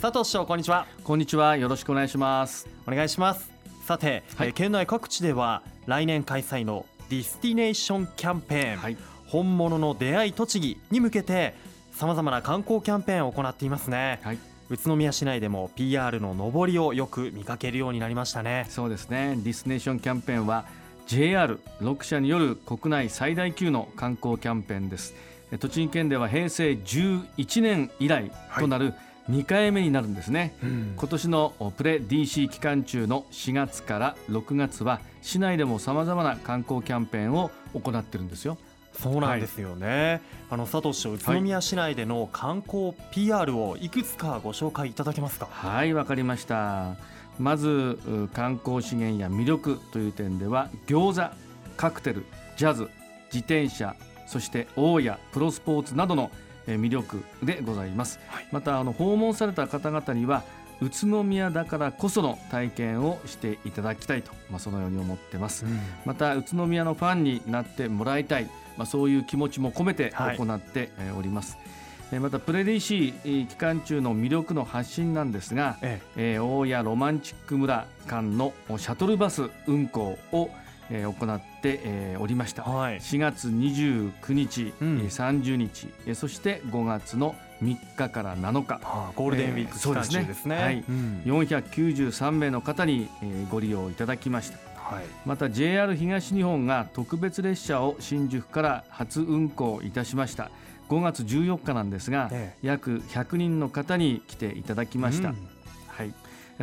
佐藤市長こんにちは。こんにちは。よろしくお願いします。お願いします。さて、はい。えー県内各地では来年開催のディスティネーションキャンペーン、はい。本物の出会い栃木に向けてさまざまな観光キャンペーンを行っていますね。はい。宇都宮市内でも PR の上りをよく見かけるようになりましたね。そうですね。ディスティネーションキャンペーンは JR6 社による国内最大級の観光キャンペーンです。え栃木県では平成11年以来となる2回目になるんですね、うん。今年のプレ DC 期間中の4月から6月は市内でもさまざまな観光キャンペーンを行ってるんですよ。そうなんですよね、あの佐藤市長宇都宮市内での観光 PR をいくつかご紹介いただけますか？はいわかりました。まずう観光資源や魅力という点では餃子カクテルジャズ自転車そして大家プロスポーツなどのえー魅力でございます、はい。またあの訪問された方々には宇都宮だからこその体験をしていただきたいと、まあ、そのように思ってます。また宇都宮のファンになってもらいたい、まあ、そういう気持ちも込めてはい。行ってえーおります、えーまたプレディシー期間中の魅力の発信なんですが、え。えー大谷ロマンチック村間のシャトルバス運行を、えー行って、えーおりました。えはい。4月29日、うん。えー30日、えーそして5月の3日から7日。あーゴールデンウィーク期間中ですね,、えーそうですね。はい。うん493名の方に、えーご利用いただきました。はい。また JR 東日本が特別列車を新宿から初運行いたしました。5月14日なんですが、え約100人の方に来ていただきました、うん。はい、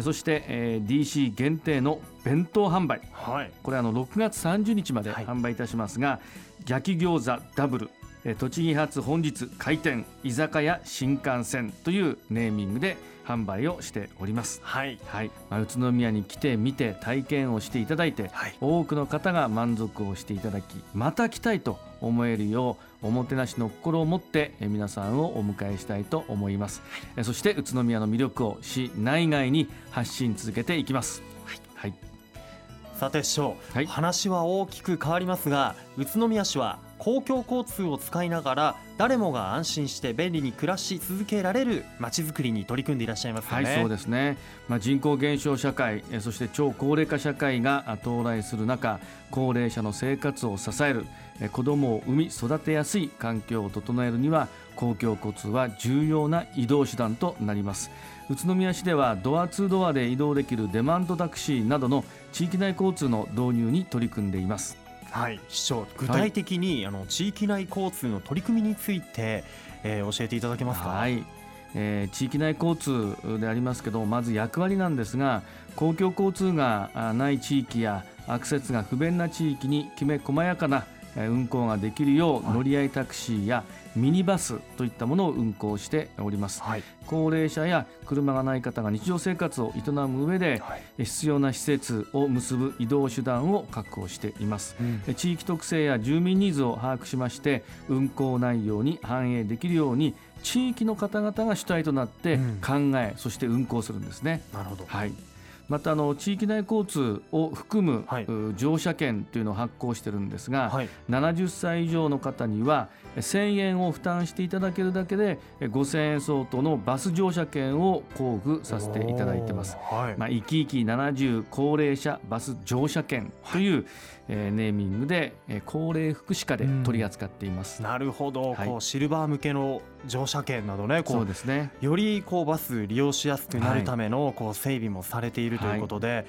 そして、えー DC 限定の弁当販売。はい。これあの6月30日まではい。販売いたしますが、焼き餃子ダブルえー栃木発本日開店居酒屋新幹線というネーミングで販売をしております。はい。はい、まあ、宇都宮に来て見て体験をしていただいて、はい。多くの方が満足をしていただきまた来たいと思えるようおもてなしの心を持ってえ皆さんをお迎えしたいと思います、えそして宇都宮の魅力を市内外に発信続けていきます。はい、さて市長、はい。話は大きく変わりますが宇都宮市は公共交通を使いながら誰もが安心して便利に暮らし続けられるまちづくりに取り組んでいらっしゃいますよはい、そうですね、まあ、人口減少社会そして超高齢化社会が到来する中高齢者の生活を支える子どもを産み育てやすい環境を整えるには公共交通は重要な移動手段となります。宇都宮市ではドアツードアで移動できるデマンドタクシーなどの地域内交通の導入に取り組んでいます。はい、市長具体的に、あの地域内交通の取り組みについて、えー教えていただけますか？はい、えー地域内交通でありますけどまず役割なんですが公共交通があない地域やアクセスが不便な地域にきめ細やかなえー運行ができるようはい乗り合いタクシーやミニバスといったものを運行しております。はい、高齢者や車がない方が日常生活を営む上で必要な施設を結ぶ移動手段を確保しています。うん。え地域特性や住民ニーズを把握しまして運行内容に反映できるように地域の方々が主体となってうん。考え、そして運行するんですね。なるほど。はいまたあの地域内交通を含む、はい。う乗車券というのを発行してるんですが、はい、70歳以上の方にはえ1000円を負担していただけるだけでえ5000円相当のバス乗車券を交付させていただいてます。はい、まあ、生き生き70高齢者バス乗車券という、えーネーミングで、えー高齢福祉課で取り扱っています。なるほど、はい。こうシルバー向けの乗車券などね、こそううですね。よりこうバス利用しやすくなるためのこう整備もされているということで、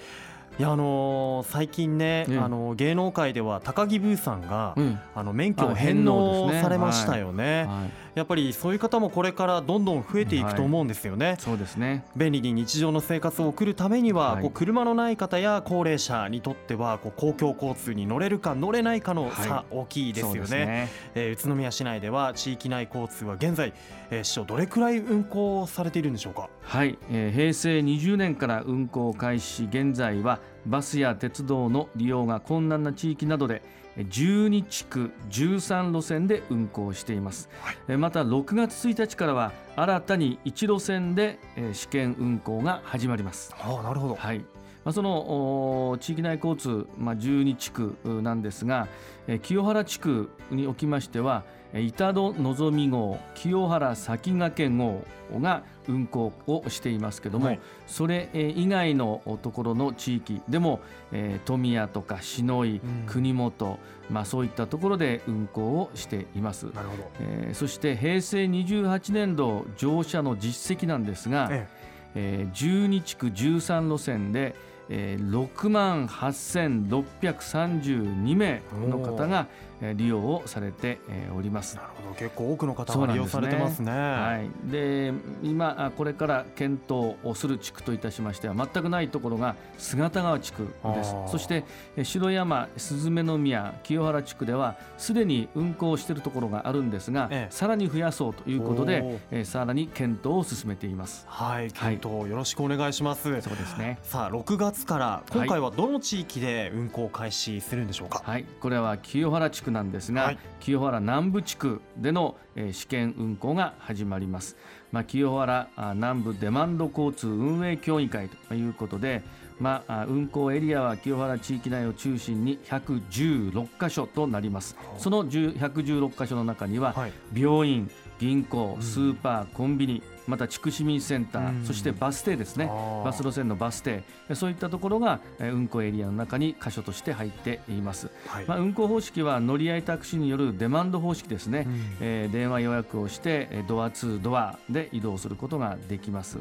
い、やあのー最近ね、ええあの芸能界では高木ブーさんが、うん。あの免許をあ返返納されましたよね。はい、やっぱりそういう方もこれからどんどん増えていくと思うんですよね。そうですね。便利に日常の生活を送るためには、はいこう車のない方や高齢者にとってはこう公共交通に乗れるか乗れないかの差、は大きいですよねですね。えー宇都宮市内では地域内交通は現在、えー市長どれくらい運行されているんでしょうか？はい、えー平成20年から運行を開始し現在はバスや鉄道の利用が困難な地域などでえー12地区13路線で運行しています、はい。えーまた6月1日からは新たに1路線でえー試験運行が始まります。ああなるほど。はいまあ、その地域内交通、まあ、12地区なんですが、え清原地区におきましては板戸のぞみ号清原先駆号が運行をしていますけども、はい、それ以外のところの地域でも、えー、富谷とか篠井、うん、国本、まあ、そういったところで運行をしています。なるほど、えー、そして平成28年度乗車の実績なんですが、ええ。えー、12地区13路線でえー、6万8632名の方が利用をされております。なるほど。結構多くの方が利用されてますね、ね、はい、で今これから検討をする地区といたしましては全くないところが姿川地区です。そして城山スズメ宮清原地区ではすでに運行しているところがあるんですが、ええ、さらに増やそうということで、えさらに検討を進めています。はい検討よろしくお願いします、はい、そうですね。さあ6月から今回はどの地域で運行開始するんでしょうか？はい、これは清原地区なんですが、はい、清原南部地区での、えー、試験運行が始まります、まあ、清原南部デマンド交通運営協議会ということで、まあ、運行エリアは清原地域内を中心に116箇所となります。その116箇所の中には、病院銀行スーパー、コンビニまた地区市民センター、そしてバス停ですね。バス路線のバス停。そういったところが運行エリアの中に箇所として入っています、はい、まあ、運行方式は乗り合いタクシーによるデマンド方式ですね、うん、えー、電話予約をしてドア2ドアで移動することができます、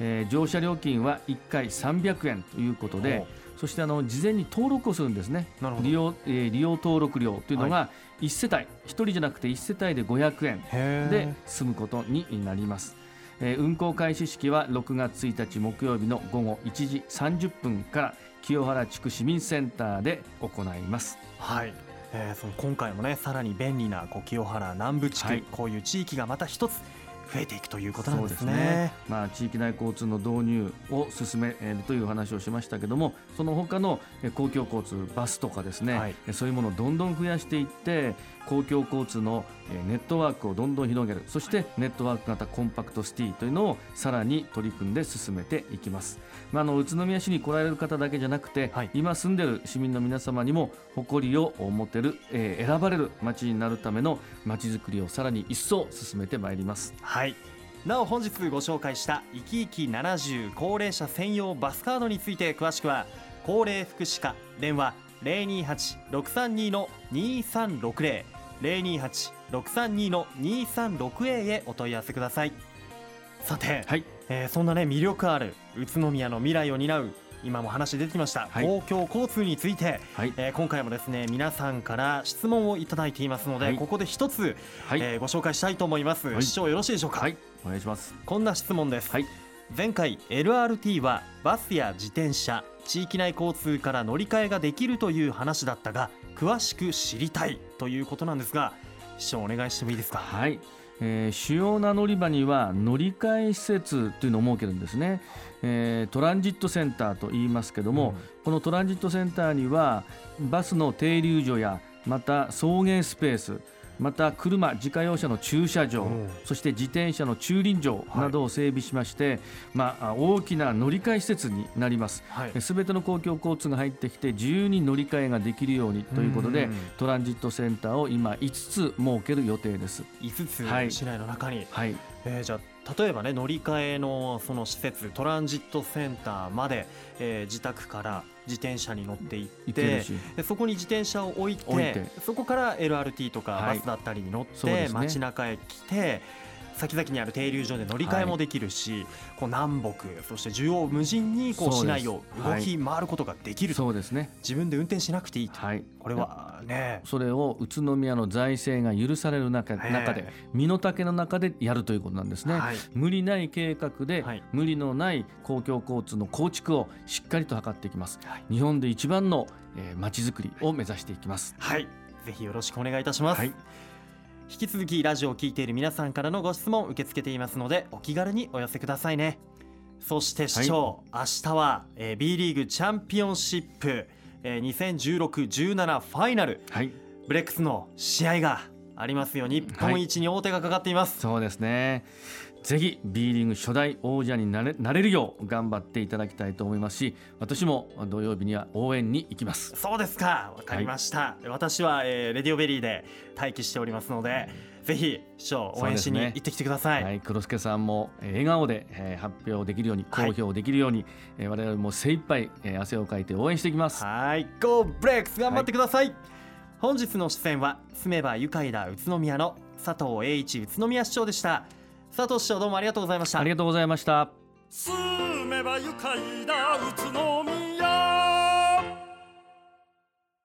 えー、乗車料金は1回300円ということでそしてあの事前に登録をするんですね。利用,、えー、利用登録料というのが1世帯、はい、1人じゃなくて1世帯で500円で済むことになります。えー、運行開始式は6月1日木曜日の午後1時30分から清原地区市民センターで行います。はい。えー、その今回もねさらに便利な清原南部地区、はい、こういう地域がまた一つ増えていくということなんですね。すね。まあ、地域内交通の導入を進めるという話をしましたけどもその他の公共交通バスとかですね、はい、そういうものをどんどん増やしていって公共交通のネットワークをどんどん広げる。そしてネットワーク型コンパクトシティというのをさらに取り組んで進めていきます、まあ、あの宇都宮市に来られる方だけじゃなくて、はい、今住んでる市民の皆様にも誇りを持てる、えー、選ばれる街になるための街づくりをさらに一層進めてまいります。はいなお本日ご紹介した「いきいき70高齢者専用バスカード」について詳しくは高齢福祉課電話028-632の2360 028-632の236 a へお問い合わせください。さて、はい、えー、そんなね魅力ある宇都宮の未来を担う今も話出てきました、はい、公共交通について、はい、えー、今回もですね皆さんから質問をいただいていますので、はい、ここで一つ、はい、えー、ご紹介したいと思います、市長よろしいでしょうか？はい。お願いします。こんな質問です、はい、前回 LRT はバスや自転車地域内交通から乗り換えができるという話だったが詳しく知りたいということなんですが市長お願いしてもいいですか？はい、えー、主要な乗り場には乗り換え施設というのを設けるんですね、えー、トランジットセンターと言いますけども、うん、このトランジットセンターにはバスの停留所やまた送迎スペースまた車、自家用車の駐車場、そして自転車の駐輪場などを整備しまして、はい、まあ、大きな乗り換え施設になります、す、べ、ての公共交通が入ってきて自由に乗り換えができるようにということで、トランジットセンターを今5つ設ける予定です。5つ、市内の中に、はい。えー、じゃ例えばね乗り換えのその施設トランジットセンターまで、えー、自宅から自転車に乗っていってそこに自転車を置いてそこから LRT とかバスだったりに乗って、街中へ来て先々にある停留所で乗り換えもできるし、はい、こう南北そして縦横無尽にこう市内を動き回ることができるそうです。ね。自分で運転しなくていいと、はい、これはね。それを宇都宮の財政が許される中中で身の丈の中でやるということなんですね、はい、無理ない計画で、はい、無理のない公共交通の構築をしっかりと図っていきます、日本で一番のまち、づくりを目指していきます。はい。ぜひよろしくお願いいたします、引き続きラジオを聴いている皆さんからのご質問受け付けていますのでお気軽にお寄せくださいね。そして市長、はい、明日は、えー、B リーグチャンピオンシップ、えー、2016-17ファイナル、はい、ブレックスの試合がありますよ日本一に大手がかかっています、はい、そうですね。ぜひ B リーグ初代王者になれなれるよう頑張っていただきたいと思いますし私も土曜日には応援に行きます。そうですか。わかりました、はい、私は、えー、 RADIO BERRY で待機しておりますのでぜひ市長応援しに行ってきてください、ね、はい。黒助さんも笑顔で、えー、発表できるように公表できるように、はい、えー、我々も精一杯、えー、汗をかいて応援していきます。はい。Go ブレイクス頑張ってください、はい、本日の出演は住めば愉快だ宇都宮の佐藤栄一宇都宮市長でした。佐藤市長どうもありがとうございました。ありがとうございました住めば愉快だ宇都宮。